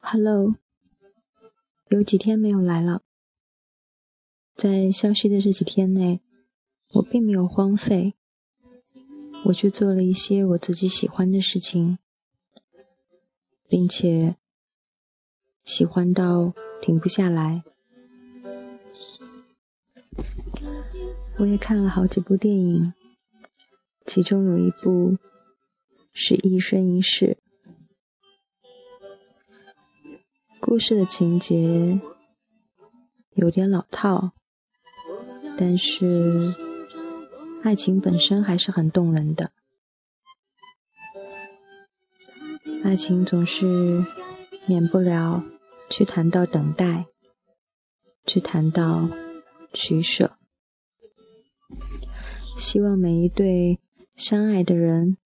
Hello，有几天没有来了。在消失的这几天内，我并没有荒废，我去做了一些我自己喜欢的事情，并且喜欢到停不下来。我也看了好几部电影，其中有一部是《一生一世》。故事的情节有点老套，但是爱情本身还是很动人的。爱情总是免不了去谈到等待，去谈到取舍。希望每一对相爱的人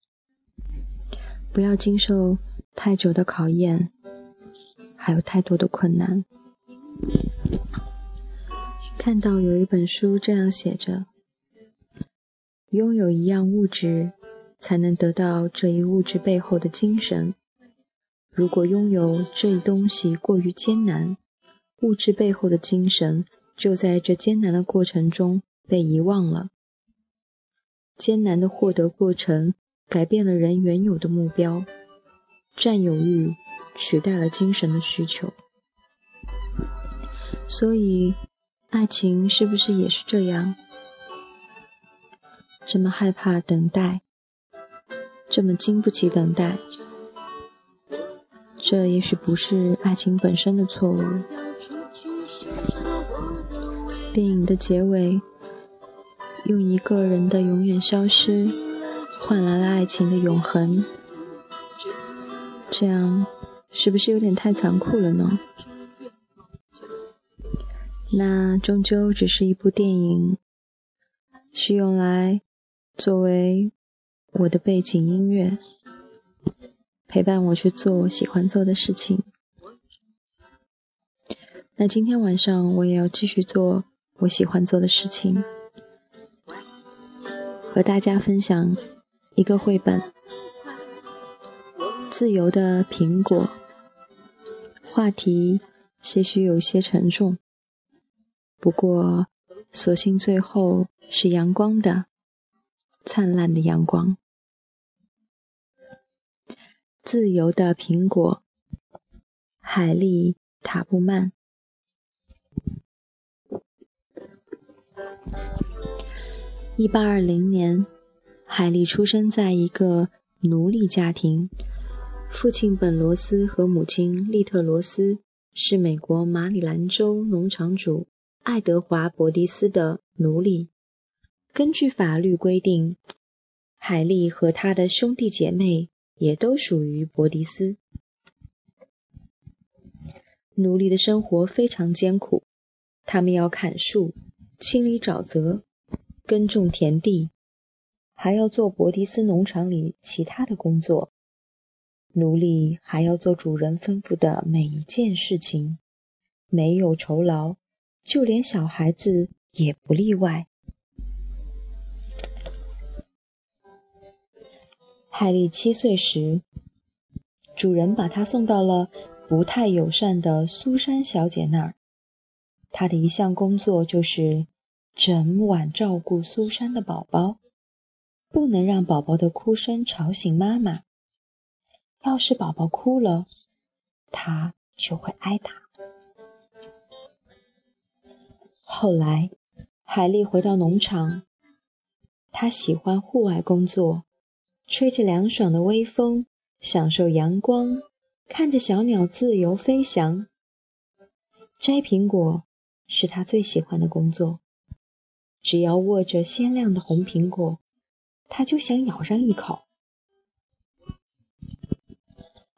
不要经受太久的考验。还有太多的困难。看到有一本书这样写着：拥有一样物质，才能得到这一物质背后的精神。如果拥有这一东西过于艰难，物质背后的精神就在这艰难的过程中被遗忘了。艰难的获得过程改变了人原有的目标，占有欲。取代了精神的需求，所以爱情是不是也是这样？这么害怕等待，这么经不起等待，这也许不是爱情本身的错误。电影的结尾，用一个人的永远消失，换来了爱情的永恒，这样。是不是有点太残酷了呢？那终究只是一部电影，是用来作为我的背景音乐，陪伴我去做我喜欢做的事情。那今天晚上我也要继续做我喜欢做的事情，和大家分享一个绘本。自由的苹果，话题些许有些沉重，不过，所幸最后是阳光的，灿烂的阳光。自由的苹果，海莉·塔布曼。一八二零年，海莉出生在一个奴隶家庭。父亲本罗斯和母亲利特罗斯是美国马里兰州农场主爱德华·伯迪斯的奴隶。根据法律规定，海莉和他的兄弟姐妹也都属于伯迪斯。奴隶的生活非常艰苦，他们要砍树、清理沼泽、耕种田地，还要做伯迪斯农场里其他的工作。奴隶还要做主人吩咐的每一件事情，没有酬劳，就连小孩子也不例外。海莉七岁时，主人把她送到了不太友善的苏珊小姐那儿。她的一项工作就是整晚照顾苏珊的宝宝，不能让宝宝的哭声吵醒妈妈。要是宝宝哭了，他就会挨打。后来，海丽回到农场，她喜欢户外工作，吹着凉爽的微风，享受阳光，看着小鸟自由飞翔。摘苹果是她最喜欢的工作，只要握着鲜亮的红苹果，他就想咬上一口。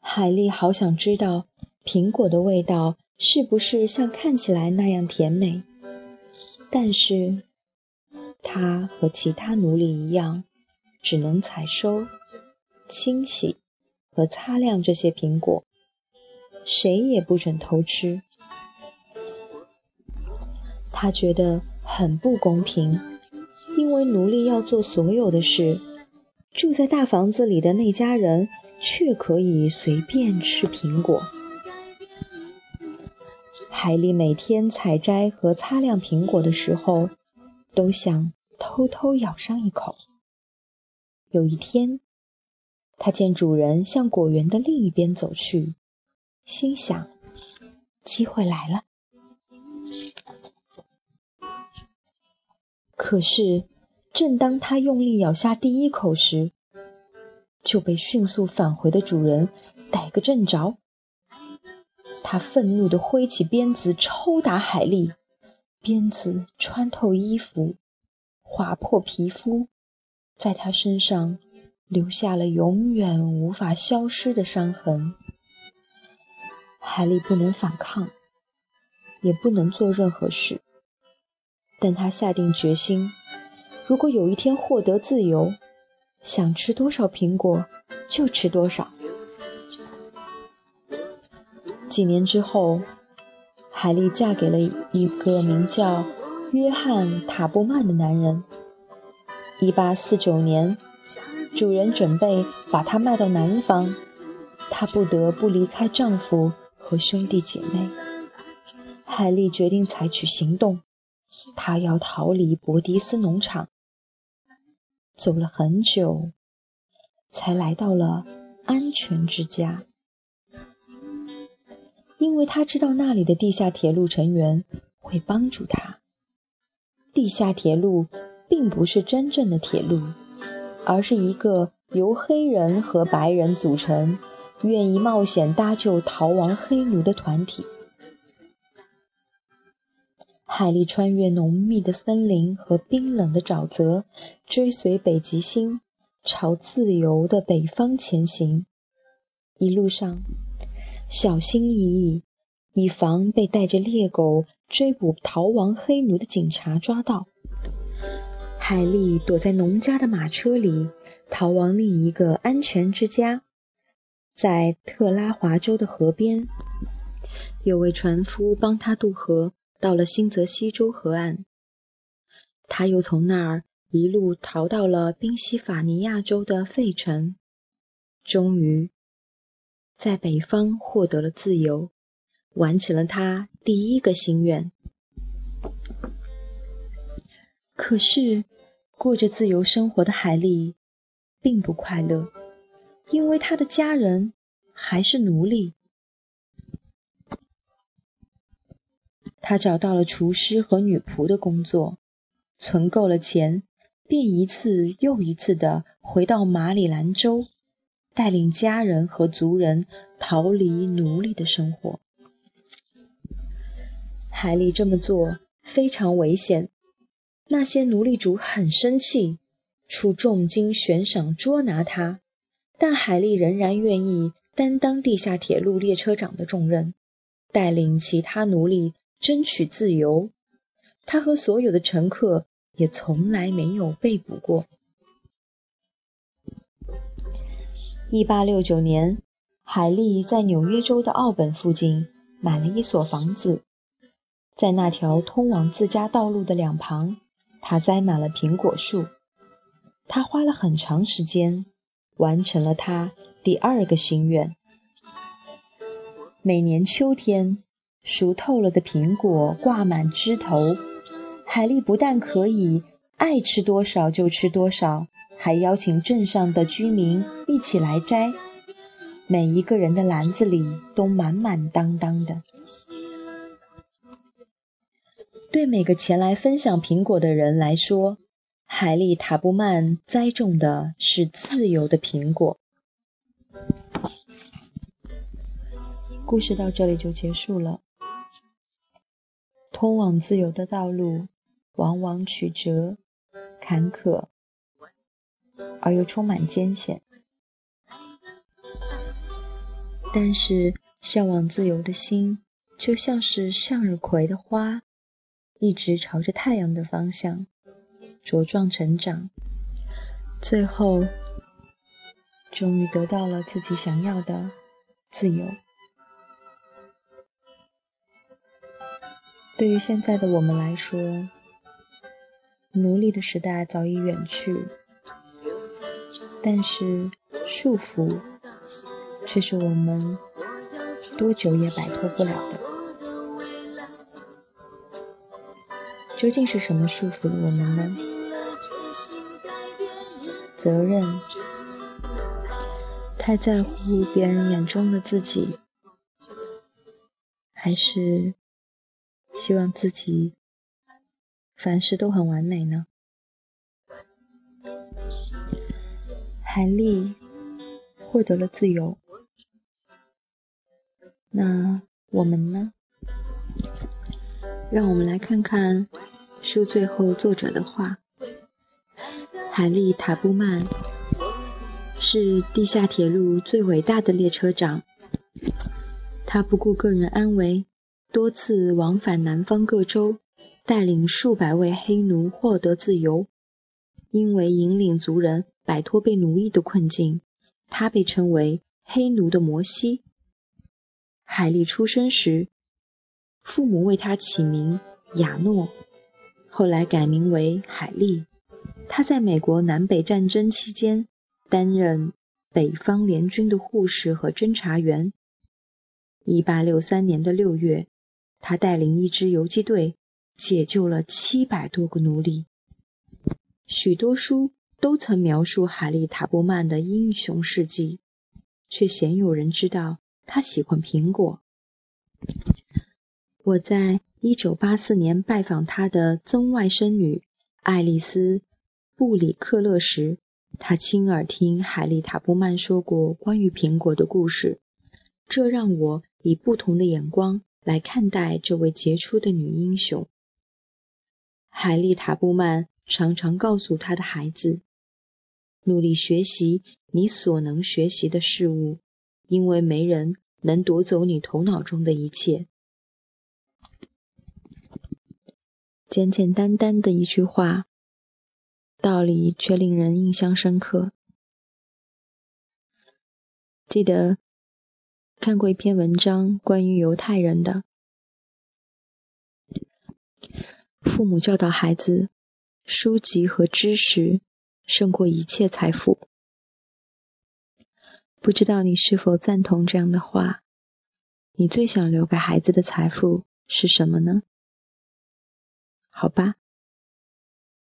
海莉好想知道苹果的味道是不是像看起来那样甜美，但是他和其他奴隶一样，只能采收、清洗和擦亮这些苹果，谁也不准偷吃。他觉得很不公平，因为奴隶要做所有的事，住在大房子里的那家人却可以随便吃苹果。海莉每天采摘和擦亮苹果的时候，都想偷偷咬上一口。有一天，他见主人向果园的另一边走去，心想：机会来了。可是，正当他用力咬下第一口时，就被迅速返回的主人逮个正着。他愤怒地挥起鞭子抽打海莉，鞭子穿透衣服，划破皮肤，在他身上留下了永远无法消失的伤痕。海丽不能反抗，也不能做任何事。但他下定决心，如果有一天获得自由，想吃多少苹果就吃多少。几年之后，海莉嫁给了一个名叫约翰·塔布曼的男人。1849年，主人准备把她卖到南方，她不得不离开丈夫和兄弟姐妹。海莉决定采取行动。他要逃离博迪斯农场，走了很久，才来到了安全之家。因为他知道那里的地下铁路成员会帮助他。地下铁路并不是真正的铁路，而是一个由黑人和白人组成、愿意冒险搭救逃亡黑奴的团体。海莉穿越浓密的森林和冰冷的沼泽，追随北极星，朝自由的北方前行。一路上，小心翼翼，以防被带着猎狗追捕逃亡黑奴的警察抓到。海莉躲在农家的马车里，逃往另一个安全之家。在特拉华州的河边，有位船夫帮他渡河。到了新泽西州河岸，他又从那儿一路逃到了宾夕法尼亚州的费城，终于在北方获得了自由，完成了他第一个心愿。可是，过着自由生活的海莉并不快乐，因为他的家人还是奴隶。他找到了厨师和女仆的工作，存够了钱，便一次又一次地回到马里兰州，带领家人和族人逃离奴隶的生活。海莉这么做非常危险，那些奴隶主很生气，出重金悬赏捉拿他，但海莉仍然愿意担当地下铁路列车长的重任，带领其他奴隶。争取自由，他和所有的乘客也从来没有被捕过。一八六九年，海莉在纽约州的奥本附近买了一所房子，在那条通往自家道路的两旁，他栽满了苹果树。他花了很长时间，完成了他第二个心愿。每年秋天。熟透了的苹果挂满枝头，海莉不但可以爱吃多少就吃多少，还邀请镇上的居民一起来摘。每一个人的篮子里都满满当当的。对每个前来分享苹果的人来说，海莉塔布曼栽种的是自由的苹果。故事到这里就结束了。通往自由的道路，往往曲折、坎坷，而又充满艰险。但是，向往自由的心，就像是向日葵的花，一直朝着太阳的方向。茁壮成长，最后终于得到了自己想要的自由。对于现在的我们来说，奴隶的时代早已远去，但是束缚却是我们多久也摆脱不了的。究竟是什么束缚了我们呢？责任，太在乎别人眼中的自己，还是？希望自己凡事都很完美呢。海莉获得了自由，那我们呢？让我们来看看书最后作者的话：海莉·塔布曼是地下铁路最伟大的列车长，他不顾个人安危。多次往返南方各州，带领数百位黑奴获得自由。因为引领族人摆脱被奴役的困境，他被称为“黑奴的摩西”。海莉出生时，父母为他起名亚诺，后来改名为海莉。他在美国南北战争期间担任北方联军的护士和侦察员。一八六三年的六月。他带领一支游击队，解救了七百多个奴隶。许多书都曾描述海利·塔波曼的英雄事迹，却鲜有人知道他喜欢苹果。我在一九八四年拜访他的曾外甥女爱丽丝·布里克勒时，他亲耳听海利·塔波曼说过关于苹果的故事，这让我以不同的眼光。来看待这位杰出的女英雄，海莉·塔布曼常常告诉他的孩子：“努力学习你所能学习的事物，因为没人能夺走你头脑中的一切。”简简单单的一句话，道理却令人印象深刻。记得。看过一篇文章，关于犹太人的父母教导孩子，书籍和知识胜过一切财富。不知道你是否赞同这样的话？你最想留给孩子的财富是什么呢？好吧，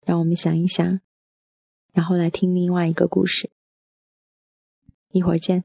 让我们想一想，然后来听另外一个故事。一会儿见。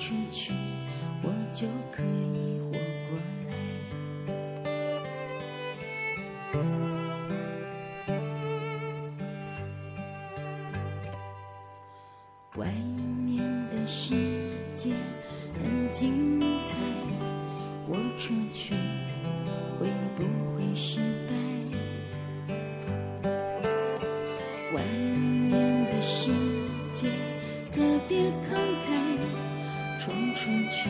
出去我就可以活过来。外面的世界很精彩我出去会不会失败。外面的世界特别出去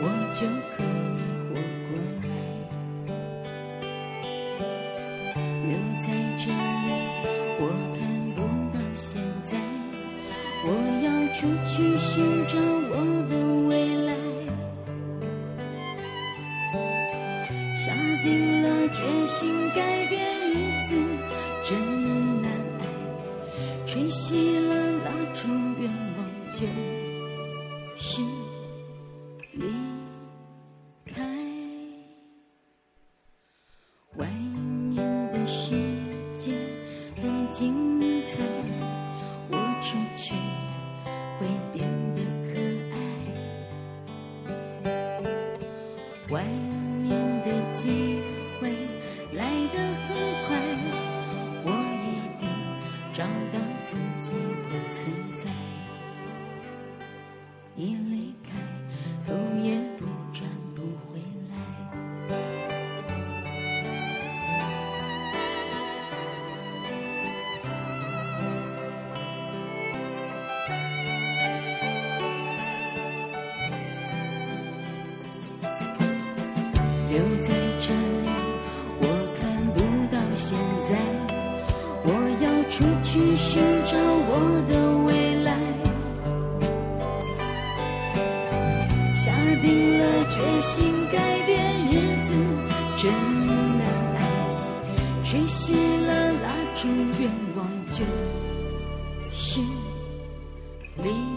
我就可以活过来。留在这里，我看不到现在。我要。出去寻找我的未来，下定了决心改变日子，真难挨。吹熄了蜡烛，愿望就是离心改变，日子真难挨。吹熄了蜡烛，愿望就是离。